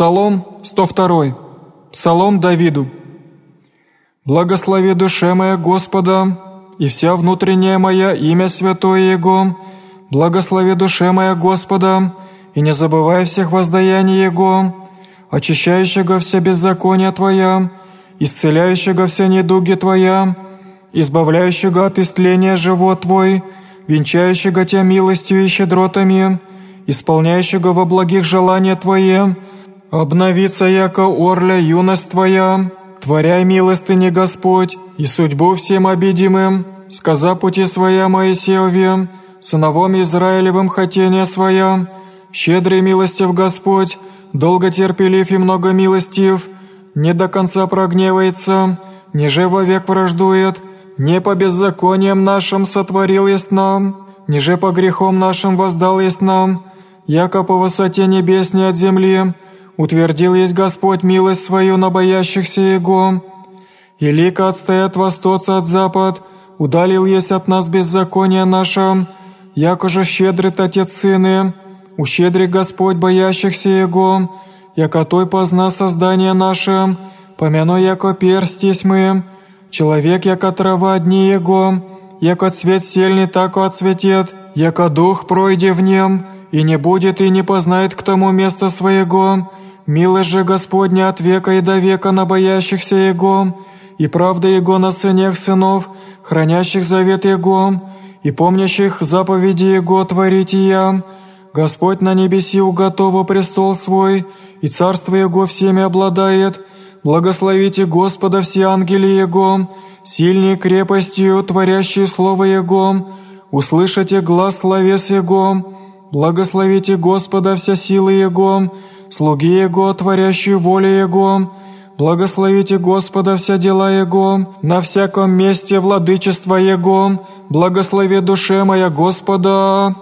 Псалом 102. Псалом Давиду. «Благослови душе моя Господа, и вся внутренняя моя имя святое Его. Благослови душе моя Господа, и не забывай всех воздаяний Его, очищающего все беззакония Твоя, исцеляющего все недуги Твоя, избавляющего от истления живот Твой, венчающего Тебя милостью и щедротами, исполняющего во благих желания Твои, обновиться яко орля юность Твоя, творяй милостыни Господь, и судьбу всем обидимым, сказа пути своя Моисееве, сыновом Израилевым хотение своя, щедрый милостив Господь, долго терпелив и много милостив, не до конца прогневается, ниже вовек враждует, не по беззакониям нашим сотворил есть нам, ниже по грехом нашим воздал есть нам, яко по высоте небесней от земли, утвердил есть Господь милость свою на боящихся Его. И лика отстоят востоца от запад, удалил есть от нас беззаконие наше, яко же щедрит Отец Сыны, ущедри Господь боящихся Его, яко Той позна создание наше, помяну яко персть есть мы, человек яко трава дни Его, яко цвет сельный тако отцветет, яко дух пройде в нем, и не будет и не познает к тому места своего. Милость же Господня от века и до века на боящихся Его, и правда Его на сынях сынов, хранящих завет Его, и помнящих заповеди Его творить я. Господь на небеси уготову престол свой, и царство Его всеми обладает. Благословите Господа все ангели Его, сильней крепостью, творящие Слово Его, услышите глаз словес Его, Благословите Господа вся силы Его, слуги Его, творящие волю Его. Благословите Господа вся дела Его, на всяком месте владычества Его. Благослови душе моя Господа.